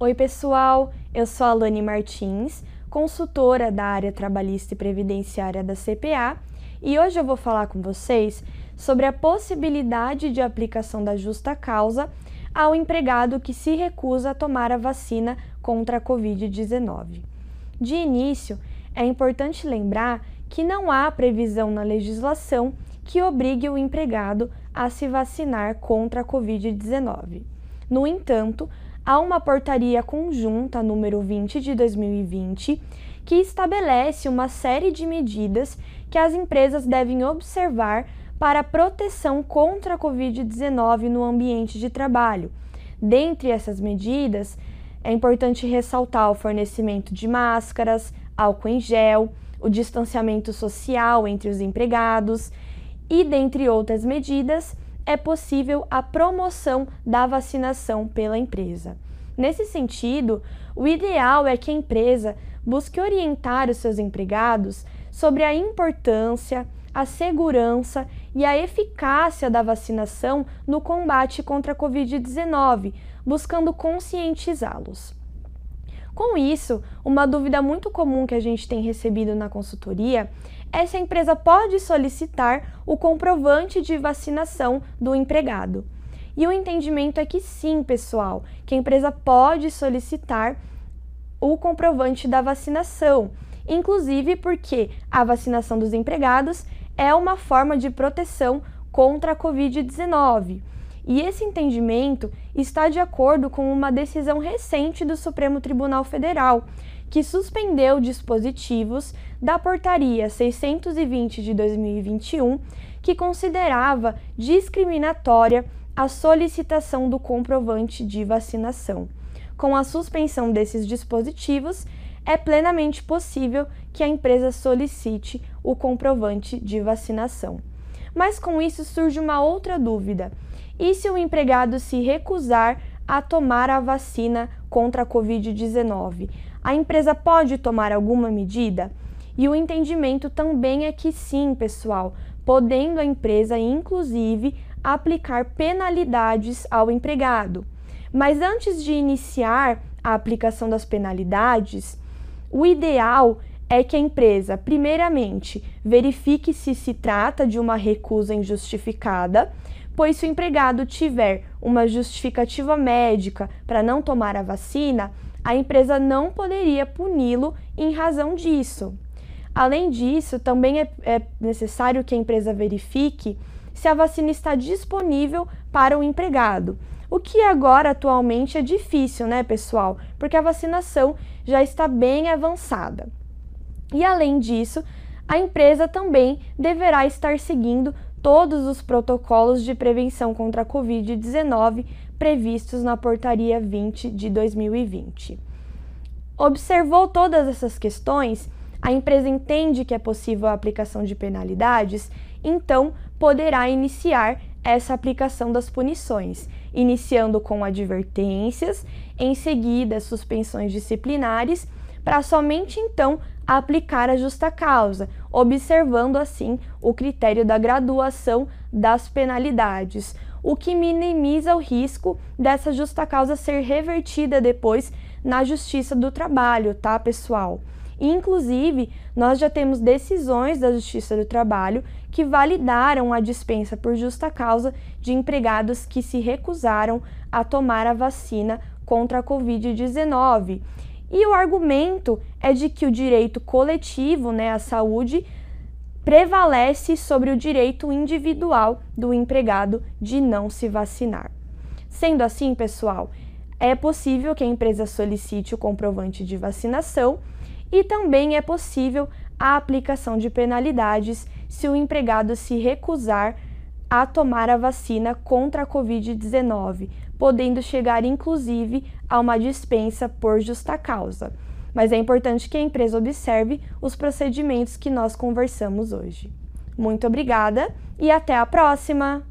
Oi, pessoal. Eu sou a Alane Martins, consultora da área trabalhista e previdenciária da CPA, e hoje eu vou falar com vocês sobre a possibilidade de aplicação da justa causa ao empregado que se recusa a tomar a vacina contra a Covid-19. De início, é importante lembrar que não há previsão na legislação que obrigue o empregado a se vacinar contra a Covid-19. No entanto, há uma portaria conjunta número 20 de 2020 que estabelece uma série de medidas que as empresas devem observar para a proteção contra a Covid-19 no ambiente de trabalho. Dentre essas medidas, é importante ressaltar o fornecimento de máscaras, álcool em gel, o distanciamento social entre os empregados e, dentre outras medidas, é possível a promoção da vacinação pela empresa. Nesse sentido, o ideal é que a empresa busque orientar os seus empregados sobre a importância, a segurança e a eficácia da vacinação no combate contra a Covid-19, buscando conscientizá-los. Com isso, uma dúvida muito comum que a gente tem recebido na consultoria é se a empresa pode solicitar o comprovante de vacinação do empregado. E o entendimento é que sim, pessoal, que a empresa pode solicitar o comprovante da vacinação, inclusive porque a vacinação dos empregados é uma forma de proteção contra a Covid-19. E esse entendimento está de acordo com uma decisão recente do Supremo Tribunal Federal, que suspendeu dispositivos da Portaria 620 de 2021, que considerava discriminatória a solicitação do comprovante de vacinação. Com a suspensão desses dispositivos, é plenamente possível que a empresa solicite o comprovante de vacinação. Mas com isso surge uma outra dúvida: e se o empregado se recusar a tomar a vacina contra a Covid-19? A empresa pode tomar alguma medida? E o entendimento também é que sim, pessoal, podendo a empresa, inclusive, aplicar penalidades ao empregado. Mas antes de iniciar a aplicação das penalidades, o ideal é que a empresa, primeiramente, verifique se se trata de uma recusa injustificada, pois se o empregado tiver uma justificativa médica para não tomar a vacina, a empresa não poderia puni-lo em razão disso. Além disso, também é, é, necessário que a empresa verifique se a vacina está disponível para o empregado. O que agora atualmente é difícil, né, pessoal? Porque a vacinação já está bem avançada. E além disso, a empresa também deverá estar seguindo todos os protocolos de prevenção contra a Covid-19 previstos na Portaria 20 de 2020. Observou todas essas questões? A empresa entende que é possível a aplicação de penalidades, então poderá iniciar essa aplicação das punições, iniciando com advertências, em seguida suspensões disciplinares, para somente então aplicar a justa causa, observando assim o critério da graduação das penalidades, o que minimiza o risco dessa justa causa ser revertida depois na Justiça do Trabalho, tá, pessoal? Inclusive, nós já temos decisões da Justiça do Trabalho que validaram a dispensa por justa causa de empregados que se recusaram a tomar a vacina contra a Covid-19. E o argumento é de que o direito coletivo né, à saúde prevalece sobre o direito individual do empregado de não se vacinar. Sendo assim, pessoal, é possível que a empresa solicite o comprovante de vacinação e também é possível a aplicação de penalidades se o empregado se recusar a tomar a vacina contra a Covid-19, podendo chegar inclusive a uma dispensa por justa causa. Mas é importante que a empresa observe os procedimentos que nós conversamos hoje. Muito obrigada e até a próxima!